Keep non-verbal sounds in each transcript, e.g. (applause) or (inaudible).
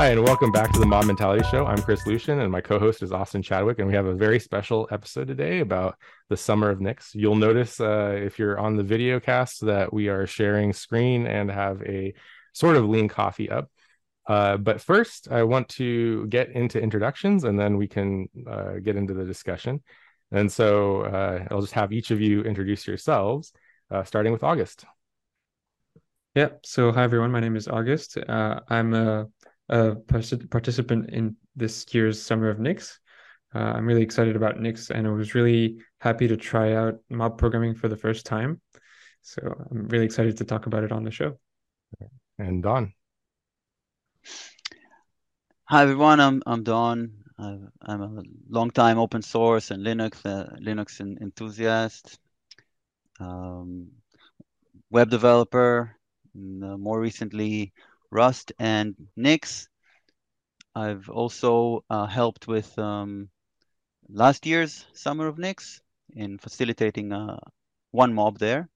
Hi, and welcome back to the Mob Mentality Show. I'm Chris Lucian, and my co host is Austin Chadwick. And we have a very special episode today about the summer of Nix. You'll notice uh, if you're on the video cast that we are sharing screen and have a sort of lean coffee up. Uh, but first, I want to get into introductions and then we can uh, get into the discussion. And so uh, I'll just have each of you introduce yourselves, uh, starting with Auguste. Yeah. So, hi, everyone. My name is Auguste. Uh, I'm a a participant in this year's Summer of Nix. Uh, I'm really excited about Nix, and I was really happy to try out mob programming for the first time. So I'm really excited to talk about it on the show. And Dawn. Hi everyone, I'm I'm Dawn. I'm a long time open source and Linux uh, Linux enthusiast, um, web developer, and, uh, more recently Rust and Nix. I've also uh, helped with um, last year's Summer of Nix in facilitating uh, one mob there.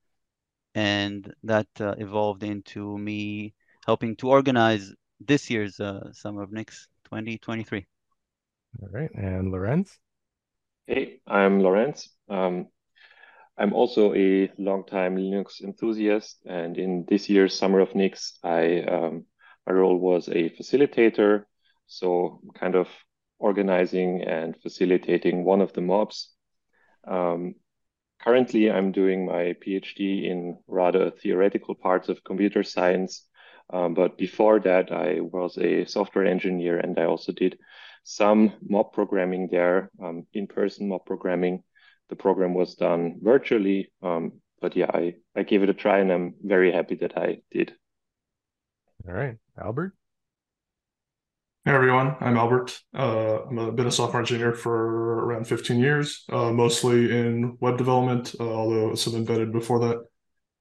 And that uh, evolved into me helping to organize this year's uh, Summer of Nix 2023. All right. And Lorenz? Hey, I'm Lorenz. Um, I'm also a longtime Linux enthusiast, and in this year's Summer of Nix, I um, my role was a facilitator, so kind of organizing and facilitating one of the mobs. Um, currently, I'm doing my PhD in rather theoretical parts of computer science, um, but before that, I was a software engineer, and I also did some mob programming there, um, in-person mob programming the program was done virtually. Um, but yeah, I, I gave it a try and I'm very happy that I did. All right. Albert? Hey everyone, I'm Albert. Uh, I've been a software engineer for around 15 years, uh, mostly in web development, uh, although some embedded before that.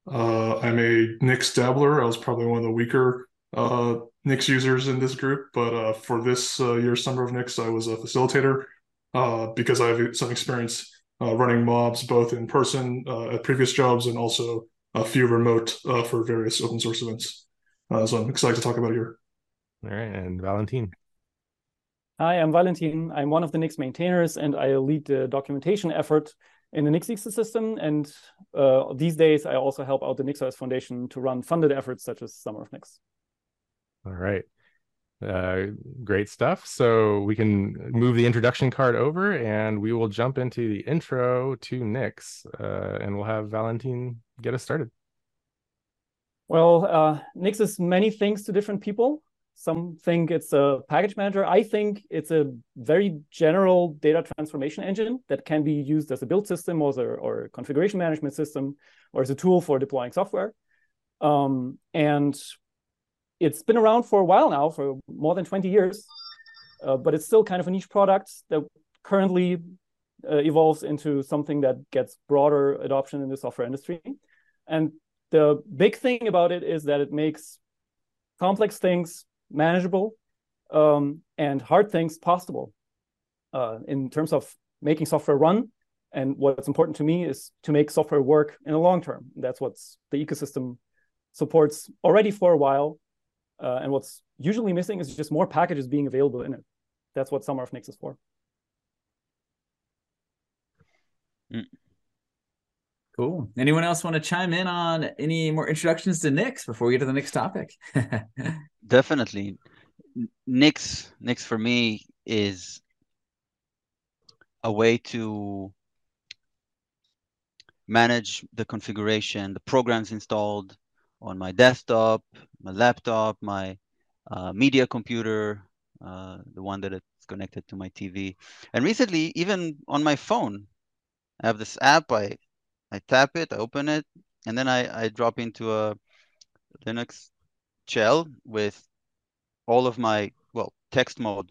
Uh, I'm a Nix dabbler. I was probably one of the weaker uh, Nix users in this group, but uh, for this year's Summer of Nix, I was a facilitator because I have some experience running mobs both in person uh, at previous jobs and also a few remote uh, for various open source events. Uh, so I'm excited to talk about it here. All right, and Valentin. Hi, I'm Valentin. I'm one of the Nix maintainers, and I lead the documentation effort in the Nix ecosystem. And uh, these days, I also help out the NixOS Foundation to run funded efforts such as Summer of Nix. All right. Uh, great stuff. So we can move the introduction card over and we will jump into the intro to Nix uh, and we'll have Valentin get us started. Well, uh, Nix is many things to different people. Some think it's a package manager. I think it's a very general data transformation engine that can be used as a build system or, a, or a configuration management system or as a tool for deploying software. Um, and it's been around for a while now, for more than 20 years, uh, but it's still kind of a niche product that currently uh, evolves into something that gets broader adoption in the software industry. And the big thing about it is that it makes complex things manageable um, and hard things possible uh, in terms of making software run. And what's important to me is to make software work in the long term. That's what the ecosystem supports already for a while uh, and what's usually missing is just more packages being available in it. That's what Summer of Nix is for. Mm. Cool. Anyone else want to chime in on any more introductions to Nix before we get to the next topic? (laughs) Definitely. Nix, Nix for me is a way to manage the configuration, the programs installed, on my desktop, my laptop, my uh, media computer, uh, the one that is connected to my TV. And recently, even on my phone, I have this app. I I tap it, I open it, and then I, I drop into a Linux shell with all of my well text mode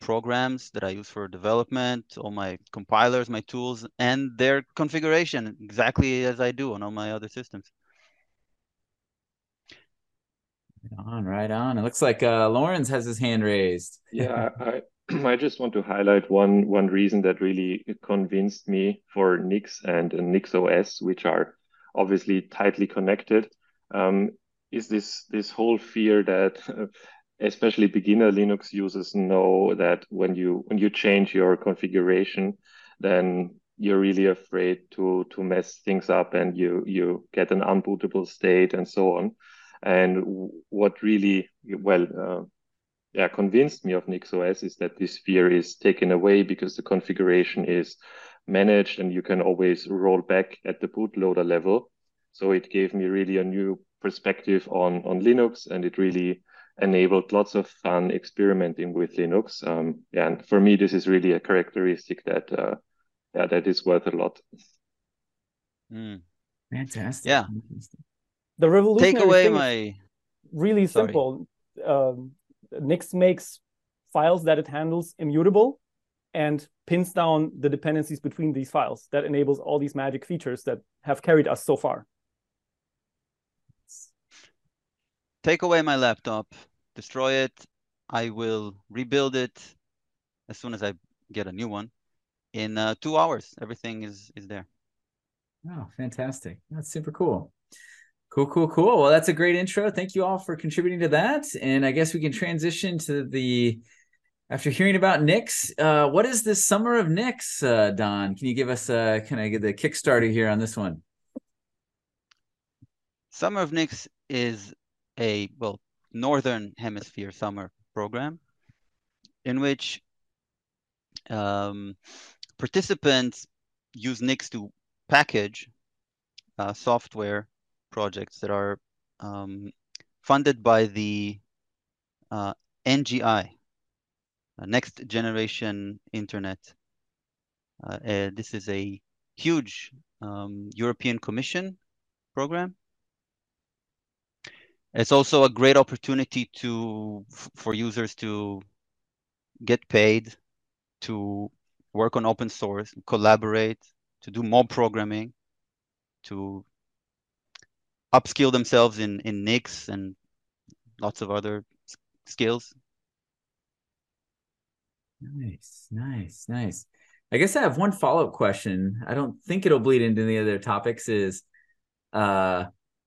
programs that I use for development, all my compilers, my tools, and their configuration exactly as I do on all my other systems. Right on, right on. It looks like uh, Lorenz has his hand raised. (laughs) yeah, I, I just want to highlight one one reason that really convinced me for Nix and NixOS, which are obviously tightly connected, um, is this this whole fear that (laughs) especially beginner Linux users know that when you when you change your configuration, then you're really afraid to to mess things up and you you get an unbootable state and so on. And what really well uh, yeah convinced me of NixOS is that this fear is taken away because the configuration is managed and you can always roll back at the bootloader level. So it gave me really a new perspective on on Linux and it really enabled lots of fun experimenting with Linux. Um, yeah, and for me, this is really a characteristic that uh, yeah that is worth a lot. Mm. Fantastic. Yeah. The revolutionary Take away thing my really Sorry. simple. Um, Nix makes files that it handles immutable and pins down the dependencies between these files. That enables all these magic features that have carried us so far. take away my laptop, destroy it. I will rebuild it as soon as I get a new one. In uh, two hours, everything is is there. Oh, fantastic. That's super cool. Cool, cool, cool. Well, that's a great intro. Thank you all for contributing to that. And I guess we can transition to the after hearing about Nix. Uh, what is this summer of Nix, uh, Dawn? Can you give us uh kind of get the Kickstarter here on this one? Summer of Nix is a well northern hemisphere summer program in which um, participants use Nix to package uh, software projects that are um, funded by the uh, NGI, uh, Next Generation Internet. Uh, uh, this is a huge um, European Commission program. It's also a great opportunity to for users to get paid, to work on open source, collaborate, to do more programming, to upskill themselves in in Nix and lots of other skills. Nice, nice, nice. I guess I have one follow-up question. I don't think it'll bleed into the other topics. Is uh,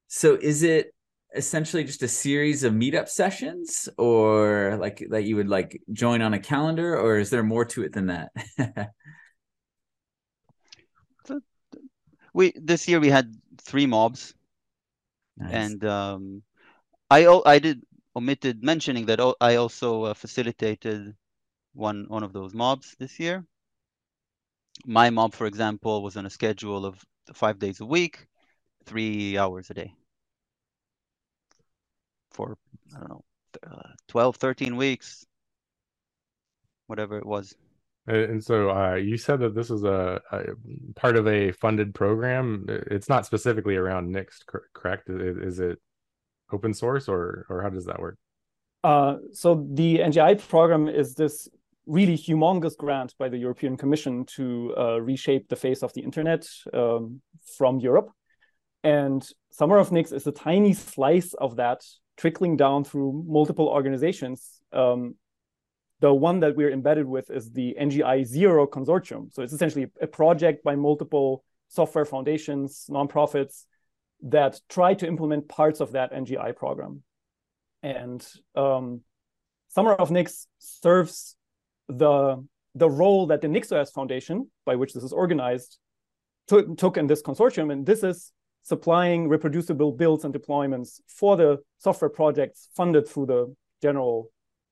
so is it essentially just a series of meetup sessions, or like that you would like join on a calendar, or is there more to it than that? (laughs) We this year we had three mobs, Nice. and um, I I did omitted mentioning that I also uh, facilitated one one of those mobs this year. My mob, for example, was on a schedule of five days a week, three hours a day for I don't know, uh, 12, 13 weeks, whatever it was. And so uh, you said that this is a, a part of a funded program. It's not specifically around Nix, correct? Is, is it open source or or how does that work? Uh, so the NGI program is this really humongous grant by the European Commission to uh, reshape the face of the internet um, from Europe. And Summer of Nix is a tiny slice of that trickling down through multiple organizations. Um, the one that we're embedded with is the NGI Zero Consortium. So it's essentially a project by multiple software foundations, nonprofits that try to implement parts of that NGI program. And um, Summer of Nix serves the the role that the NixOS Foundation, by which this is organized, took, took in this consortium. And this is supplying reproducible builds and deployments for the software projects funded through the general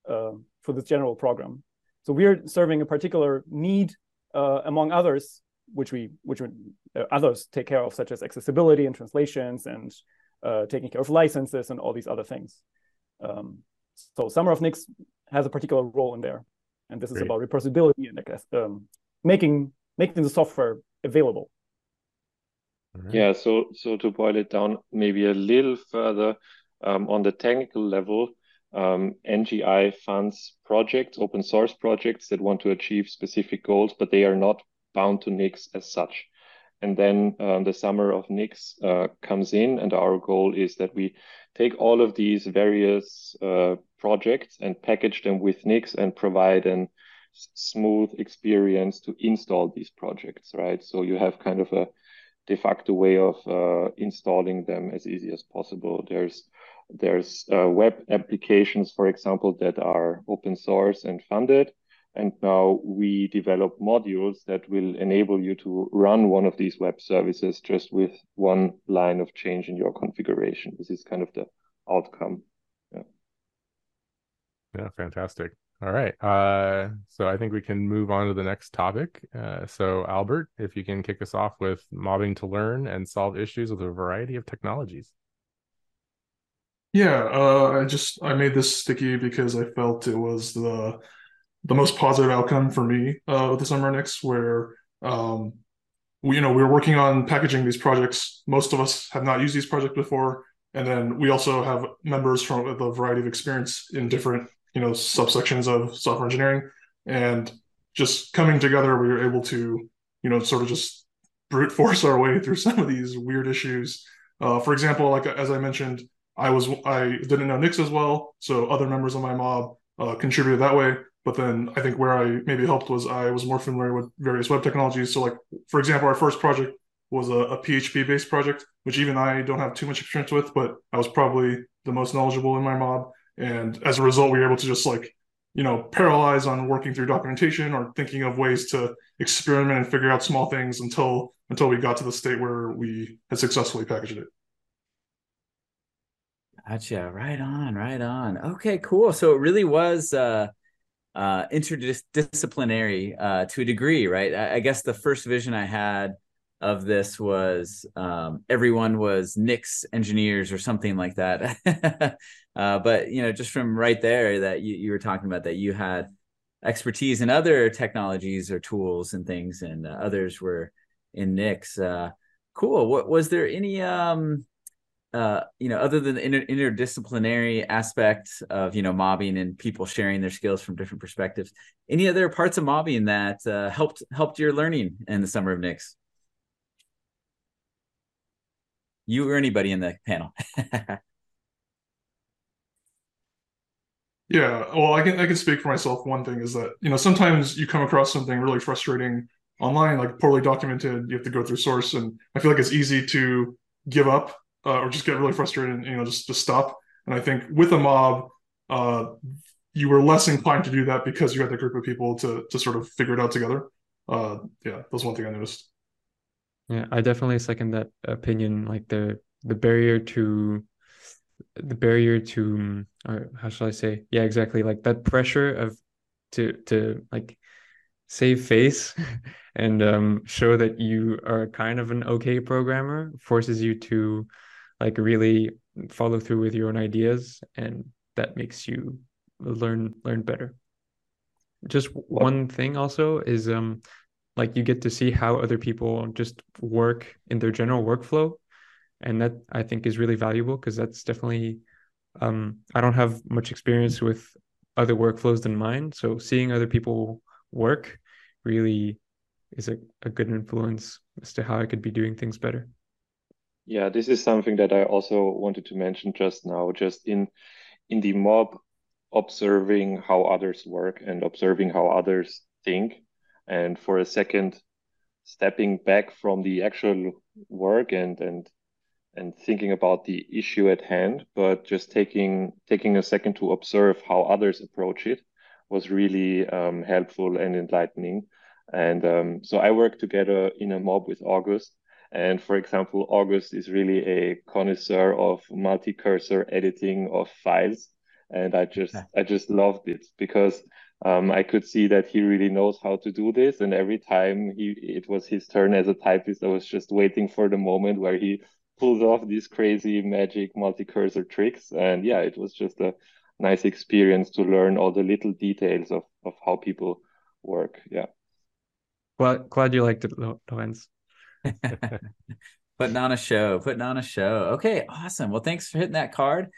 uh, for this general program. So we're serving a particular need uh, among others, which we which uh, others take care of, such as accessibility and translations and uh, taking care of licenses and all these other things. Um, so Summer of Nix has a particular role in there, and this is Great. about reproducibility and um, making making the software available. All right. Yeah, so so to boil it down maybe a little further, um, on the technical level, um, NGI funds projects, open source projects that want to achieve specific goals, but they are not bound to Nix as such. And then um, the summer of Nix uh, comes in, and our goal is that we take all of these various uh, projects and package them with Nix and provide an smooth experience to install these projects, right? So you have kind of a de facto way of uh, installing them as easy as possible. There's there's uh, web applications, for example, that are open source and funded. And now we develop modules that will enable you to run one of these web services just with one line of change in your configuration. This is kind of the outcome. Yeah. Yeah, fantastic. All right. Uh, so I think we can move on to the next topic. Uh, so Albert, if you can kick us off with mobbing to learn and solve issues with a variety of technologies. Yeah, uh, I just I made this sticky because I felt it was the the most positive outcome for me uh, with the Summer Nix, where um, we you know we were working on packaging these projects. Most of us have not used these projects before, and then we also have members from a variety of experience in different you know subsections of software engineering, and just coming together, we were able to you know sort of just brute force our way through (laughs) some of these weird issues. Uh, for example, like as I mentioned, I was I didn't know Nix as well, so other members of my mob uh, contributed that way. But then I think where I maybe helped was I was more familiar with various web technologies. So like for example, our first project was a, a PHP based project, which even I don't have too much experience with, but I was probably the most knowledgeable in my mob. And as a result, we were able to just like, you know, paralyze on working through documentation or thinking of ways to experiment and figure out small things until until we got to the state where we had successfully packaged it. Gotcha. Right on. Right on. Okay. Cool. So it really was uh, uh, interdisciplinary uh, to a degree, right? I, I, guess the first vision I had of this was um, everyone was Nix engineers or something like that. (laughs) uh, but you know, just from right there that you, you were talking about that you had expertise in other technologies or tools and things, and uh, others were in Nix. Uh, cool. What was there any um, uh, you know, other than the inter- interdisciplinary aspect of you know mobbing and people sharing their skills from different perspectives, any other parts of mobbing that uh, helped helped your learning in the summer of Nix? You or anybody in the panel? (laughs) yeah, well, I can I can speak for myself. One thing is that you know sometimes you come across something really frustrating online, like poorly documented. You have to go through source, and I feel like it's easy to give up uh, or just get really frustrated and you know just just stop. And I think with a mob, uh, you were less inclined to do that because you had the group of people to to sort of figure it out together. Uh, yeah, that's one thing I noticed. Yeah, I definitely second that opinion. Like the the barrier to the barrier to or how shall I say? Yeah, exactly. Like that pressure of to to like save face (laughs) and um, show that you are kind of an okay programmer forces you to like really follow through with your own ideas and that makes you learn learn better. Just one thing also is um like you get to see how other people just work in their general workflow and that i think is really valuable because that's definitely um i don't have much experience with other workflows than mine so seeing other people work really is a, a good influence as to how i could be doing things better yeah, this is something that I also wanted to mention just now, just in in the mob observing how others work and observing how others think. And for a second, stepping back from the actual work and and and thinking about the issue at hand, but just taking taking a second to observe how others approach it was really um, helpful and enlightening. And um, so I work together in a mob with Auguste, and for example, Auguste is really a connoisseur of multi-cursor editing of files. And I just I just loved it because um, I could see that he really knows how to do this. And every time he it was his turn as a typist, I was just waiting for the moment where he pulls off these crazy magic multi-cursor tricks. And yeah, it was just a nice experience to learn all the little details of, of how people work. Yeah. Well, glad you liked it, Lorenz. (laughs) putting on a show, putting on a show. Okay, awesome. Well, thanks for hitting that card.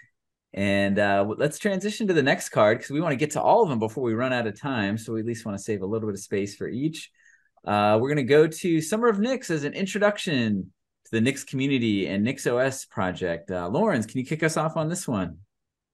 And uh, let's transition to the next card because we want to get to all of them before we run out of time. So we at least want to save a little bit of space for each. Uh, we're going to go to Summer of Nix as an introduction to the Nix community and NixOS project. Uh, Lorenz, can you kick us off on this one?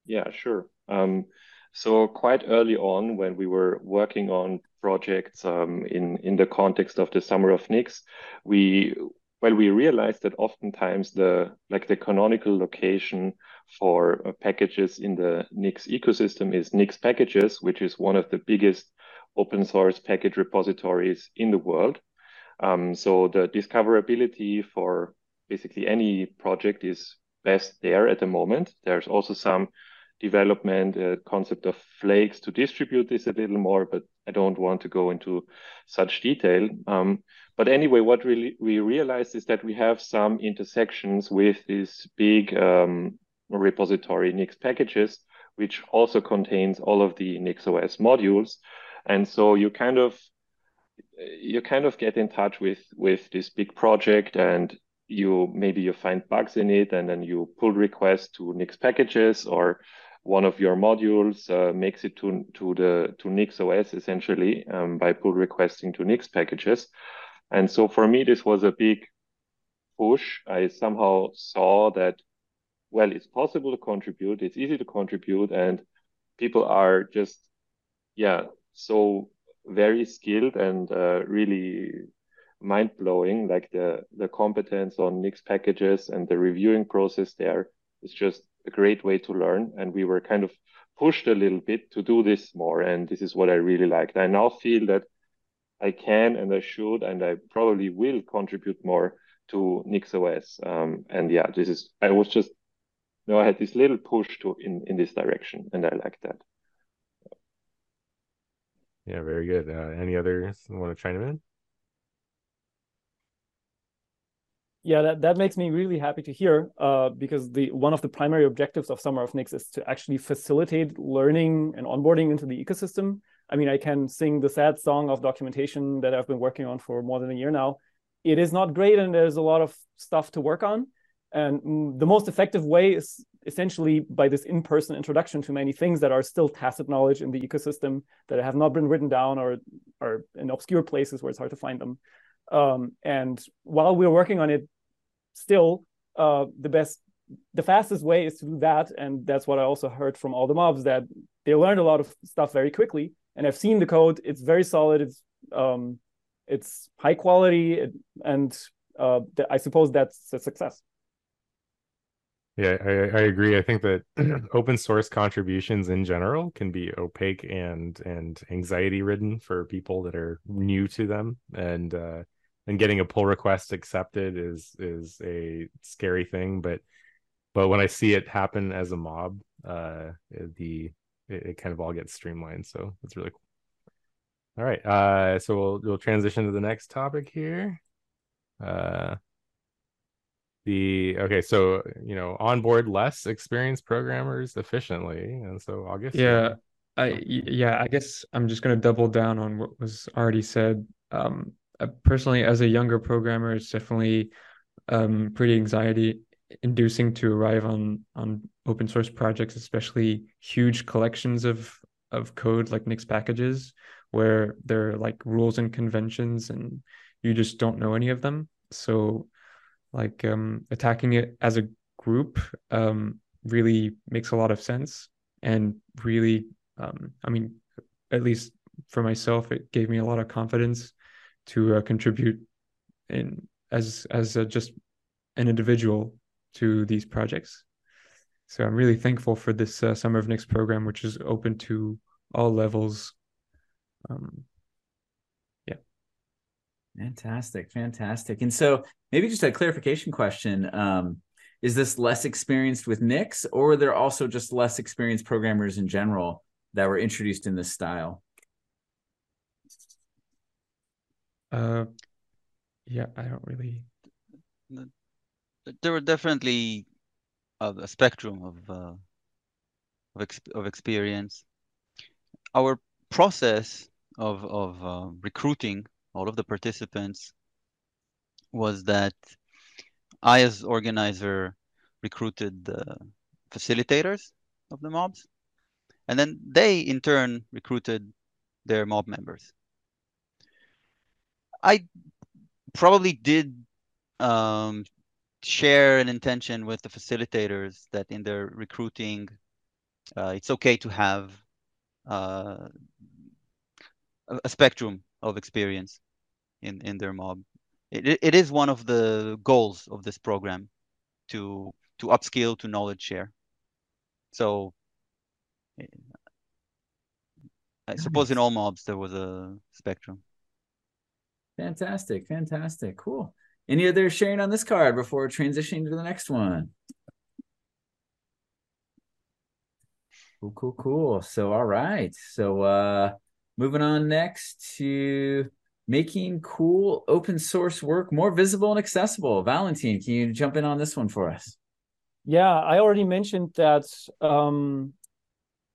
Yeah, sure. Um, so quite early on, when we were working on projects um, in in the context of the Summer of Nix, we well, we realized that oftentimes the like the canonical location for uh, packages in the Nix ecosystem is Nix packages, which is one of the biggest open source package repositories in the world. Um, so the discoverability for basically any project is best there at the moment. There's also some development uh, concept of flakes to distribute this a little more, but I don't want to go into such detail. Um, but anyway, what really we realized is that we have some intersections with this big um, repository Nix packages, which also contains all of the NixOS modules. And so you kind of you kind of get in touch with with this big project and you maybe you find bugs in it and then you pull requests to Nix packages or one of your modules uh, makes it to to the to NixOS essentially um, by pull requesting to Nix packages. And so for me, this was a big push. I somehow saw that well, it's possible to contribute. It's easy to contribute, and people are just yeah so very skilled and uh, really mind blowing. Like the the competence on Nix packages and the reviewing process there is just a great way to learn. And we were kind of pushed a little bit to do this more. And this is what I really liked. I now feel that I can and I should and I probably will contribute more to NixOS. Um, and yeah, this is I was just you know I had this little push to in in this direction, and I like that. Yeah, very good. Uh, any others want to chime in? Yeah, that, that makes me really happy to hear uh, because the one of the primary objectives of Summer of Nix is to actually facilitate learning and onboarding into the ecosystem. I mean, I can sing the sad song of documentation that I've been working on for more than a year now. It is not great, and there's a lot of stuff to work on. And the most effective way is essentially by this in-person introduction to many things that are still tacit knowledge in the ecosystem that have not been written down or are in obscure places where it's hard to find them. Um, and while we're working on it, still uh, the best, the fastest way is to do that. And that's what I also heard from all the mobs that they learned a lot of stuff very quickly. And I've seen the code; it's very solid. It's um, it's high quality, and uh, I suppose that's a success. Yeah, I, I agree. I think that (clears throat) open source contributions in general can be opaque and and anxiety ridden for people that are new to them. And uh, and getting a pull request accepted is is a scary thing but but when i see it happen as a mob uh the it, it kind of all gets streamlined so it's really cool. All right uh so we'll we'll transition to the next topic here. Uh the okay so you know onboard less experienced programmers efficiently and so Auguste yeah i yeah i guess i'm just going to double down on what was already said. Um personally, as a younger programmer, it's definitely um, pretty anxiety inducing to arrive on on open source projects, especially huge collections of of code like Nix packages, where there are like rules and conventions, and you just don't know any of them. So, like um, attacking it as a group um, really makes a lot of sense, and really, um, I mean, at least for myself, it gave me a lot of confidence to uh, contribute in as as just an individual to these projects. So I'm really thankful for this uh, Summer of Nix program, which is open to all levels. Um, yeah. Fantastic, fantastic. And so maybe just a clarification question. Um, is this less experienced with Nix, or are there also just less experienced programmers in general that were introduced in this style? Uh, yeah, I don't really. There were definitely a, a spectrum of uh, of, ex of experience. Our process of of uh, recruiting all of the participants was that I, as organizer, recruited the facilitators of the mobs, and then they in turn recruited their mob members. I probably did um, share an intention with the facilitators that in their recruiting, uh, it's okay to have uh, a, spectrum of experience in in their mob. it, it is one of the goals of this program to to upskill to knowledge share. So I suppose in all mobs there was a spectrum. Fantastic, fantastic, cool. Any other sharing on this card before transitioning to the next one? Cool, cool, cool. So, all right. So, uh, moving on next to making cool open source work more visible and accessible. Valentin, can you jump in on this one for us? Yeah, I already mentioned that um,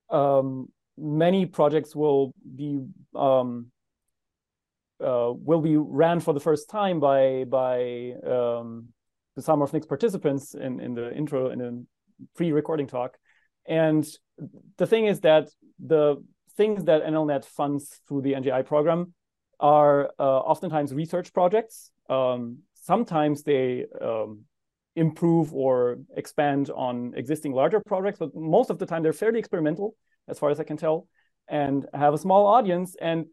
um, many projects will be um, uh, will be ran for the first time by by um, the Summer of Nix participants in in the intro in a pre-recording talk, and the thing is that the things that NLNet funds through the NGI program are uh, oftentimes research projects. Um, sometimes they um, improve or expand on existing larger projects, but most of the time they're fairly experimental, as far as I can tell, and have a small audience. And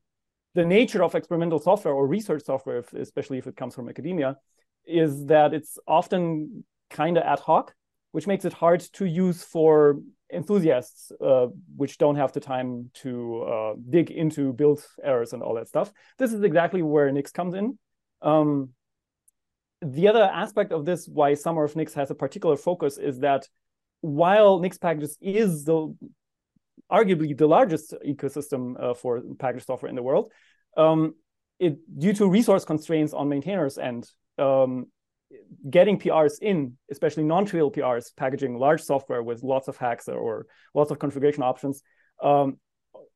the nature of experimental software or research software, if, especially if it comes from academia, is that it's often kind of ad hoc, which makes it hard to use for enthusiasts, uh, which don't have the time to uh, dig into build errors and all that stuff. This is exactly where Nix comes in. Um, the other aspect of this, why Summer of Nix has a particular focus, is that while Nix packages is the arguably the largest ecosystem uh, for packaged software in the world, um, it due to resource constraints on maintainers and um, getting PRs in, especially non-trivial PRs, packaging large software with lots of hacks or lots of configuration options, um,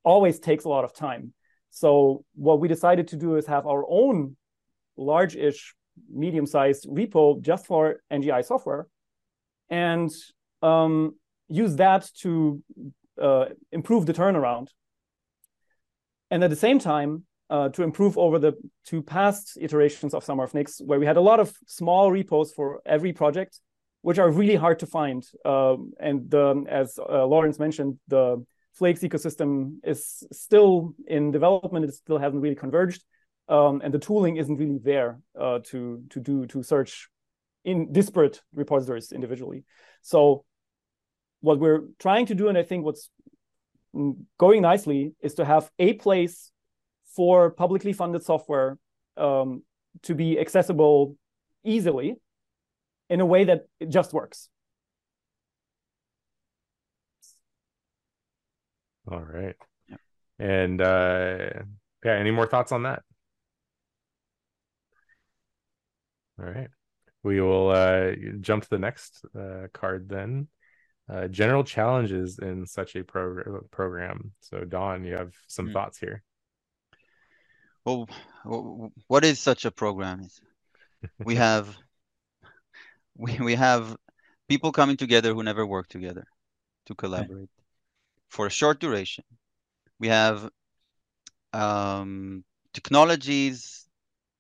always takes a lot of time. So what we decided to do is have our own large-ish, medium-sized repo just for NGI software, and um, use that to uh, improve the turnaround. And at the same time, uh, to improve over the two past iterations of Summer of Nix, where we had a lot of small repos for every project, which are really hard to find. Um, and the, as uh, Lorenz mentioned, the Flakes ecosystem is still in development. It still hasn't really converged, um, and the tooling isn't really there uh, to to do to search in disparate repositories individually. So, what we're trying to do, and I think what's going nicely, is to have a place for publicly funded software um, to be accessible easily in a way that it just works. All right. Yeah. And uh, yeah, any more thoughts on that? All right. We will uh, jump to the next uh, card then. Uh, general challenges in such a progr- program. So, Dawn, you have some mm. thoughts here well, what is such a program? We (laughs) have we, we have people coming together who never work together to collaborate for a short duration. We have um, technologies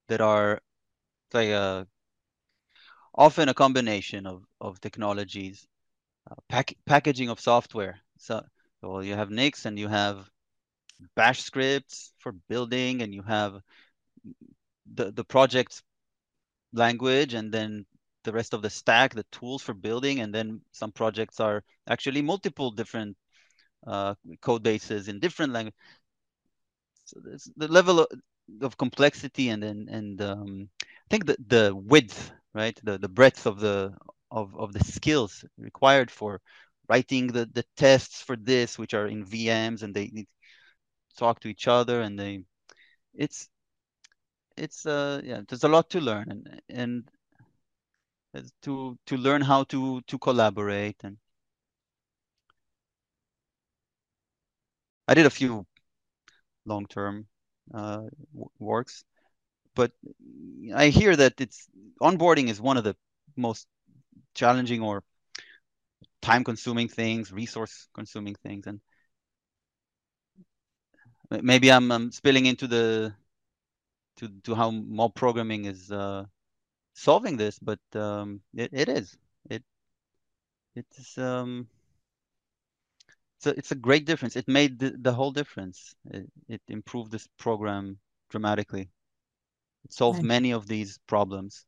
that are like a often a combination of, of technologies, uh, pack, packaging of software. So, so you have Nix and you have bash scripts for building and you have the the project language and then the rest of the stack the tools for building and then some projects are actually multiple different uh, code bases in different language so the level of, of complexity and then and um, I think the the width right the the breadth of the of, of the skills required for writing the the tests for this which are in VMs and they need talk to each other and they it's it's uh yeah there's a lot to learn and and to to learn how to to collaborate and I did a few long-term uh, works, but I hear that it's onboarding is one of the most challenging or time-consuming things, resource-consuming things, and maybe I'm, I'm spilling into the to to how mob programming is uh, solving this, but um, it, it is it it's um it's a, it's a great difference. It made the, the whole difference. It, it improved this program dramatically. It solved many of these problems.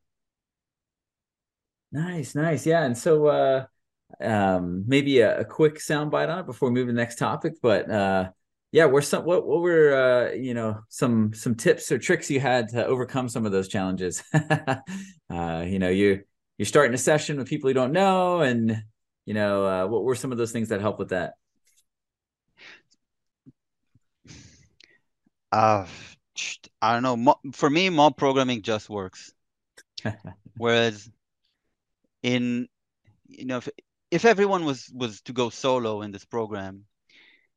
Nice, nice. Yeah. And so uh um maybe a, a quick soundbite on it before we move to the next topic. But uh yeah, were some what what were uh you know some some tips or tricks you had to overcome some of those challenges? (laughs) uh, you know, you you're starting a session with people you don't know, and you know, uh what were some of those things that help with that? Uh, I don't know. For me, mob programming just works. (laughs) Whereas in, you know, if, if everyone was was to go solo in this program,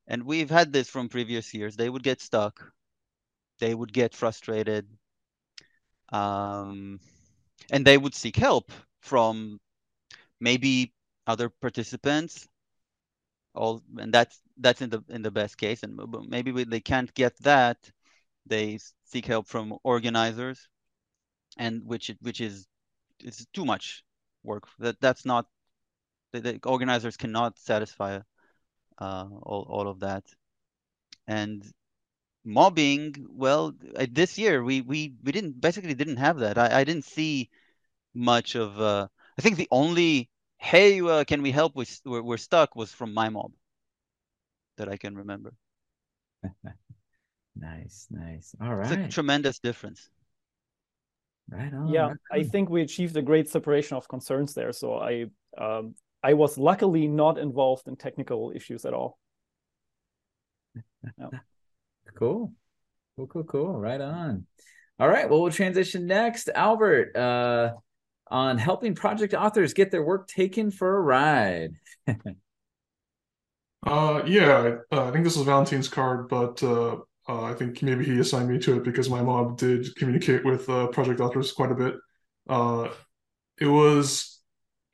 and we've had this from previous years, they would get stuck. They would get frustrated. Um, and they would seek help from maybe other participants. All and that's that's in the in the best case, and maybe when they can't get that, they seek help from organizers, and which which is it's too much work. That that's not the, the organizers cannot satisfy uh, all all of that, and mobbing. Well, uh, this year we we we didn't basically didn't have that. I I didn't see much of. Uh, I think the only hey, uh, can we help? S- we're, we're stuck was from my mob that I can remember. (laughs) Nice, nice. all right It's a tremendous difference. Right on. yeah right i think we achieved a great separation of concerns there so i um, i was luckily not involved in technical issues at all (laughs) Cool. Cool, cool, cool. Right on. All right. Well, we'll transition next. Albert, uh, on helping project authors get their work taken for a ride. (laughs) Uh, yeah, uh, I think this is Valentin's card, but uh, uh, I think maybe he assigned me to it because my mom did communicate with uh, project authors quite a bit. Uh, it was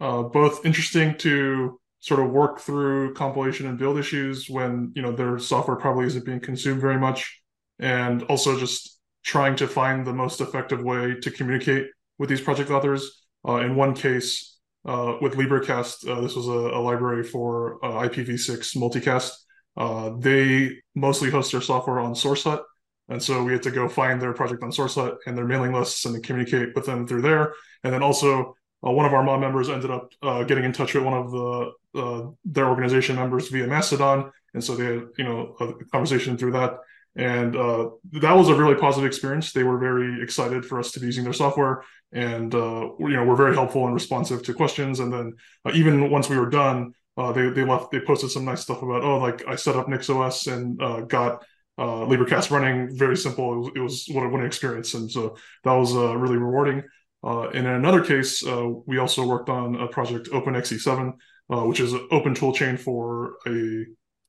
uh, both interesting to sort of work through compilation and build issues when you know their software probably isn't being consumed very much, and also just trying to find the most effective way to communicate with these project authors. Uh, in one case, uh, with LibreCast, this was a, a library for uh, IPv6 multicast. Uh, they mostly host their software on SourceHut, and so we had to go find their project on SourceHut and their mailing lists and communicate with them through there. And then also, uh, one of our mob members ended up uh, getting in touch with one of the uh, their organization members via Mastodon, and so they had you know a conversation through that. And uh, that was a really positive experience. They were very excited for us to be using their software, and you know we're very helpful and responsive to questions. And then even once we were done, uh, they they left they posted some nice stuff about oh like I set up NixOS and uh, got uh, LibreCast running very simple. It was, what, a, an experience, and so that was uh, really rewarding. Uh, and in another case, uh, we also worked on a project OpenXC7, uh, which is an open toolchain for a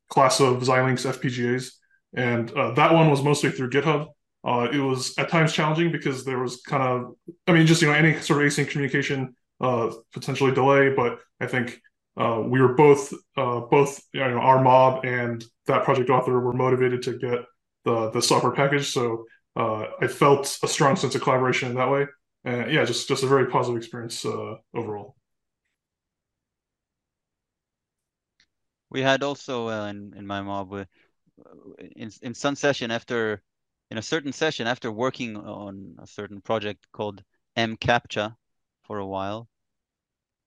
class of Xilinx FPGAs, and uh, that one was mostly through GitHub. Uh, it was at times challenging because there was kind of, I mean, just you know, any sort of async communication uh, potentially delay. But I think uh, we were both, uh, both you know, our mob and that project author were motivated to get the the software package. So uh, I felt a strong sense of collaboration in that way. And yeah, just just a very positive experience uh, overall. We had also uh, in in my mob in in some session after in a certain session after working on a certain project called mCAPTCHA for a while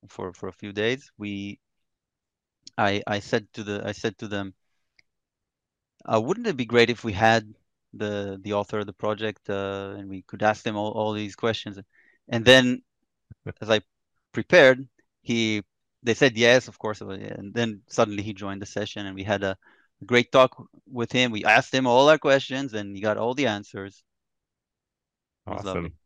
for for a few days we I I said to the I said to them uh, wouldn't it be great if we had the the author of the project uh, and we could ask them all, all these questions and then (laughs) as I prepared he they said yes of course and then suddenly he joined the session and we had a great talk with him we asked him all our questions and he got all the answers It was lovely. Awesome.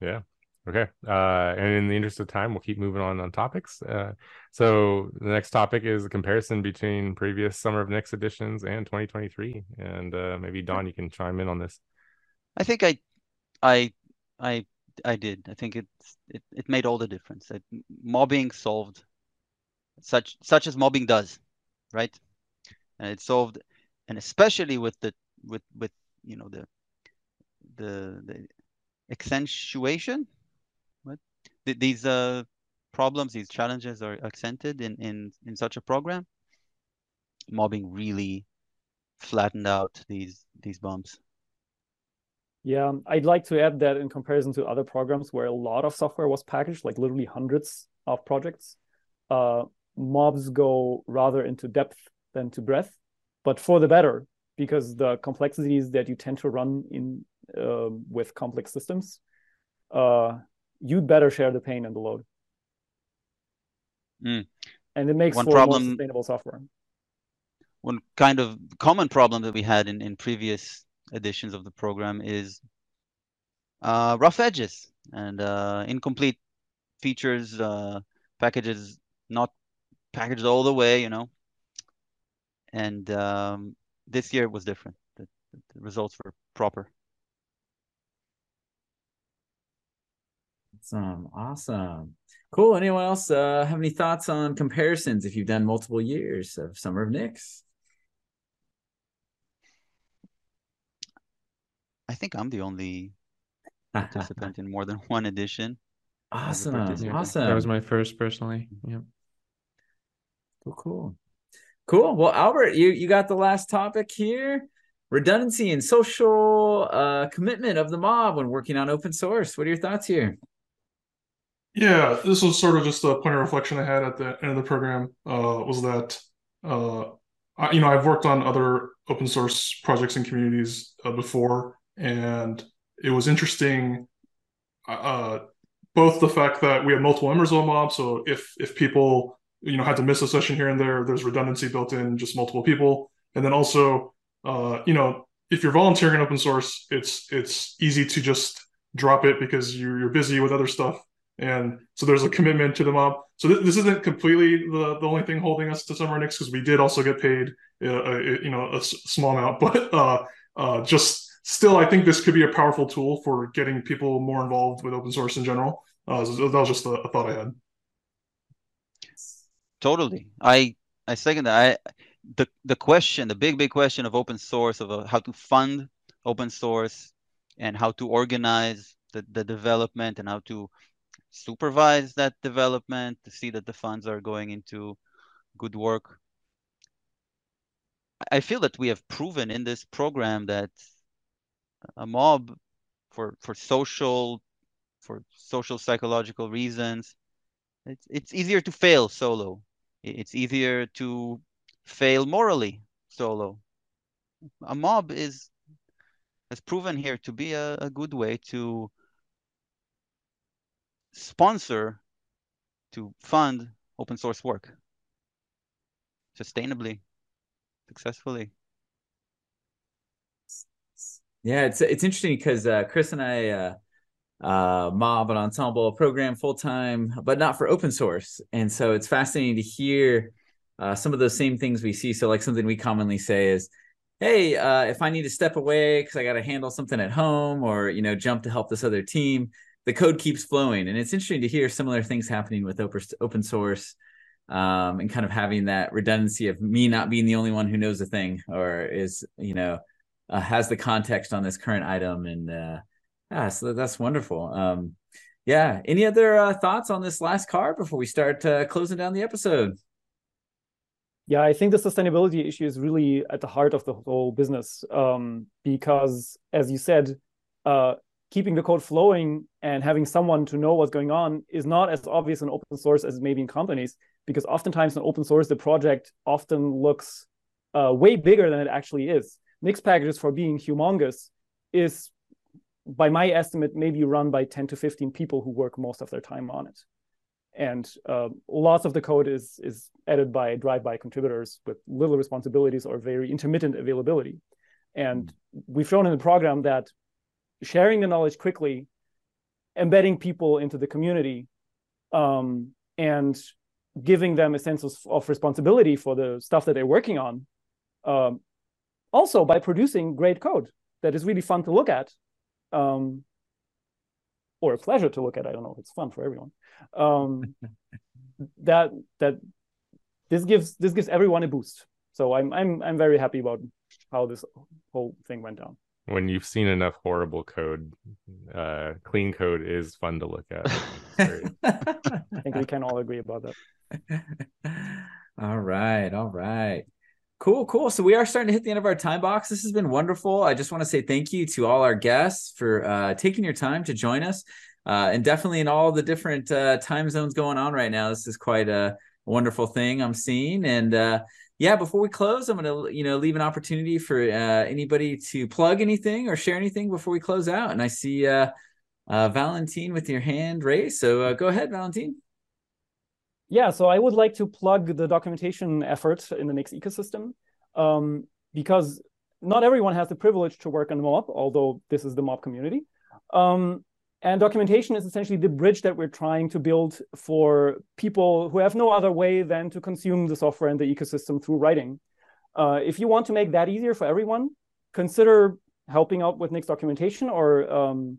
Yeah. Okay. Uh, and in the interest of time, we'll keep moving on on topics. Uh, so the next topic is a comparison between previous Summer of Nix editions and 2023. And uh, maybe Dawn, you can chime in on this. I think I, I, I, I did. I think it's, it, it made all the difference. It, mobbing solved such such as mobbing does, right? And it solved, and especially with the with with you know the the the accentuation, Th- these uh problems, these challenges are accented in in in such a program. Mobbing really flattened out these these bumps. Yeah, I'd like to add that in comparison to other programs where a lot of software was packaged, like literally hundreds of projects, uh, mobs go rather into depth than to breadth, but for the better, because the complexities that you tend to run in uh, with complex systems, uh, you'd better share the pain and the load. Mm. And it makes One for problem- more sustainable software. one kind of common problem that we had in, in previous editions of the program is uh, rough edges and uh, incomplete features, uh, packages not packaged all the way, you know. And um, this year was different. The, the results were proper. Awesome. Awesome. Cool. Anyone else uh, have any thoughts on comparisons if you've done multiple years of Summer of Nix? I think I'm the only participant (laughs) in more than one edition. awesome. Awesome. That was my first personally. Yeah. Cool, cool. Cool. Well, Albert, you you got the last topic here. Redundancy and social uh, commitment of the mob when working on open source. What are your thoughts here? Yeah, this was sort of just a point of reflection I had at the end of the program. Uh, was that uh, I, you know I've worked on other open source projects and communities uh, before, and it was interesting. Uh, both the fact that we have multiple members of a mob, so if if people you know had to miss a session here and there, there's redundancy built in, just multiple people, and then also uh, you know if you're volunteering in open source, it's it's easy to just drop it because you, you're busy with other stuff and so there's a commitment to the mob. So th- this isn't completely the, the only thing holding us to Summer Nix because we did also get paid, uh, a, you know, a s- small amount, (laughs) but uh, uh, just still, I think this could be a powerful tool for getting people more involved with open source in general. Uh, so that was just a, a thought I had. Totally. I I second that. I the the question, the big big question of open source of uh, how to fund open source and how to organize the, the development and how to supervise that development to see that the funds are going into good work. I- feel that we have proven in this program that a mob for for social for social psychological reasons it's it's easier to fail solo it's easier to fail morally solo a mob is has proven here to be a, a good way to sponsor to fund open source work sustainably successfully Yeah, it's it's interesting because uh, Chris and I uh, uh, mob an ensemble program full time, but not for open source, and so it's fascinating to hear uh, some of those same things we see. So, like something we commonly say is, "Hey, uh, if I need to step away because I got to handle something at home, or you know, jump to help this other team, the code keeps flowing." And it's interesting to hear similar things happening with open source. Um, and kind of having that redundancy of me not being the only one who knows a thing or is you know uh, has the context on this current item and uh yeah so that's wonderful um yeah any other uh, thoughts on this last card before we start uh, closing down the episode Yeah, I think the sustainability issue is really at the heart of the whole business um, because, as you said, uh, keeping the code flowing and having someone to know what's going on is not as obvious in open source as maybe in companies because oftentimes in open source the project often looks uh, way bigger than it actually is. Nix packages for being humongous is, by my estimate, maybe run by 10 to 15 people who work most of their time on it and uh, lots of the code is is edited by drive-by contributors with little responsibilities or very intermittent availability. And we've shown in the program that sharing the knowledge quickly, embedding people into the community, um, and giving them a sense of, of responsibility for the stuff that they're working on, um, also by producing great code that is really fun to look at, um, or a pleasure to look at. I don't know if it's fun for everyone um, (laughs) that that this gives this gives everyone a boost. So I'm I'm I'm very happy about how this whole thing went down. When you've seen enough horrible code, uh, clean code is fun to look at. (laughs) I think we can all agree about that. (laughs) all right all right Cool, cool. So we are starting to hit the end of our time box. This has been wonderful. I just want to say thank you to all our guests for uh, taking your time to join us, uh, and definitely in all the different uh, time zones going on right now. This is quite a wonderful thing I'm seeing. And uh, yeah, before we close, I'm to you know leave an opportunity for uh, anybody to plug anything or share anything before we close out. And I see uh, Valentin with your hand raised. So go ahead, Valentin. Yeah, so I would like to plug the documentation effort in the Nix ecosystem um, because not everyone has the privilege to work on the mob, although this is the mob community. Um, and documentation is essentially the bridge that we're trying to build for people who have no other way than to consume the software and the ecosystem through writing. Uh, if you want to make that easier for everyone, consider helping out with Nix documentation or um,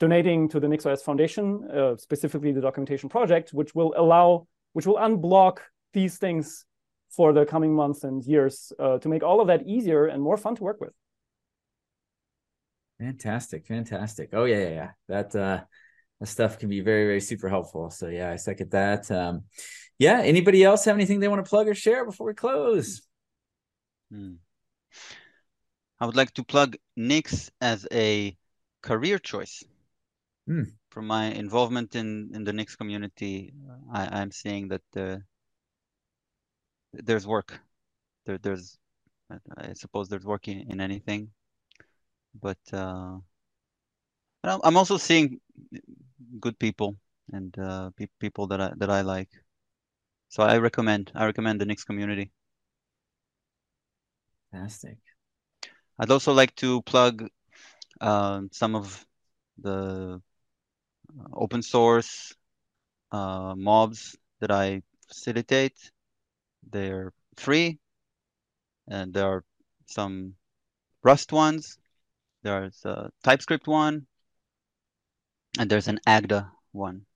donating to the NixOS Foundation, uh, specifically the documentation project, which will allow which will unblock these things for the coming months and years uh, to make all of that easier and more fun to work with. Fantastic, fantastic. Oh yeah, yeah, yeah. That uh, that stuff can be very, very super helpful. So yeah, I second that. Um, yeah. Anybody else have anything they want to plug or share before we close? Hmm. I would like to plug Nix as a career choice. Hmm from my involvement in in the Nix community, I, I'm seeing that uh, there's work. There, there's, I suppose there's work in, in anything, but uh, I'm also seeing good people and uh, pe people that I that I like. So I recommend I recommend the Nix community. Fantastic. I'd also like to plug uh, some of the open source uh, mobs that I facilitate. They're free, and there are some Rust ones. There's a TypeScript one, and there's an Agda one.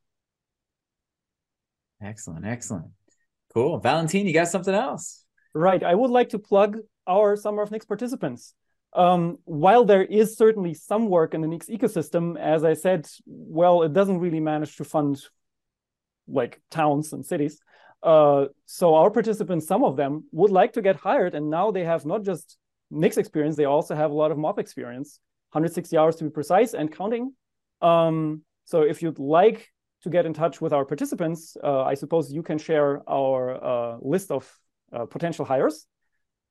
Excellent, excellent. Cool. Valentin, you got something else? Right. I would like to plug our Summer of Nix participants. Um, while there is certainly some work in the Nix ecosystem, as I said, well, it doesn't really manage to fund like towns and cities. Uh, so our participants, some of them would like to get hired, and now they have not just Nix experience, they also have a lot of mob experience, 160 hours to be precise and counting. Um, so if you'd like to get in touch with our participants, uh, I suppose you can share our uh, list of uh, potential hires.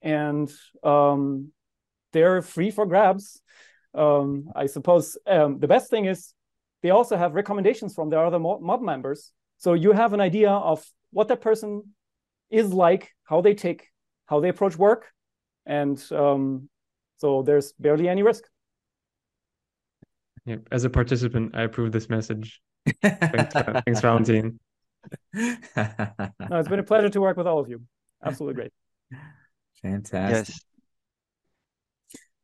And um, they're free for grabs. Um, I suppose um, the best thing is they also have recommendations from their other mob members. So you have an idea of what that person is like, how they take, how they approach work. And um, so there's barely any risk. Yeah, as a participant, I approve this message. thanks, (laughs) thanks, Valentin. no, it's been a pleasure to work with all of you. Absolutely great. Fantastic. Yes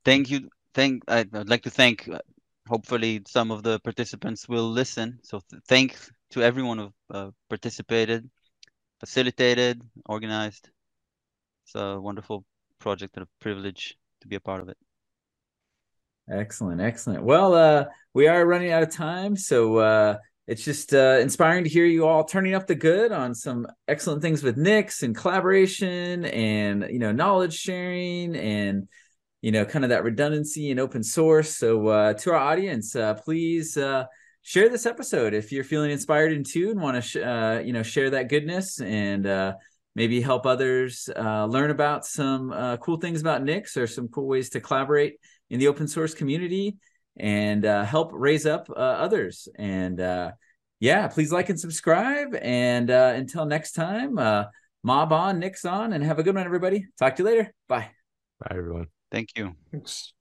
thank you. Thank I'd like to thank. Uh, hopefully, some of the participants will listen. So th- thank to everyone who uh, participated, facilitated, organized. It's a wonderful project and a privilege to be a part of it. Excellent, excellent. Well, uh, we are running out of time, so uh, it's just uh, inspiring to hear you all turning up the good on some excellent things with Nix and collaboration, and you know, knowledge sharing, and you know, kind of that redundancy and open source. So uh, to our audience, uh, please uh, share this episode if you're feeling inspired and too and want to, sh- uh, you know, share that goodness and uh, maybe help others uh, learn about some uh, cool things about Nix or some cool ways to collaborate in the open source community and uh, help raise up uh, others. And yeah, please like and subscribe. And until next time, mob on, Nix on, and have a good one, everybody. Talk to you later. Bye. Bye, everyone. Thank you. Thanks.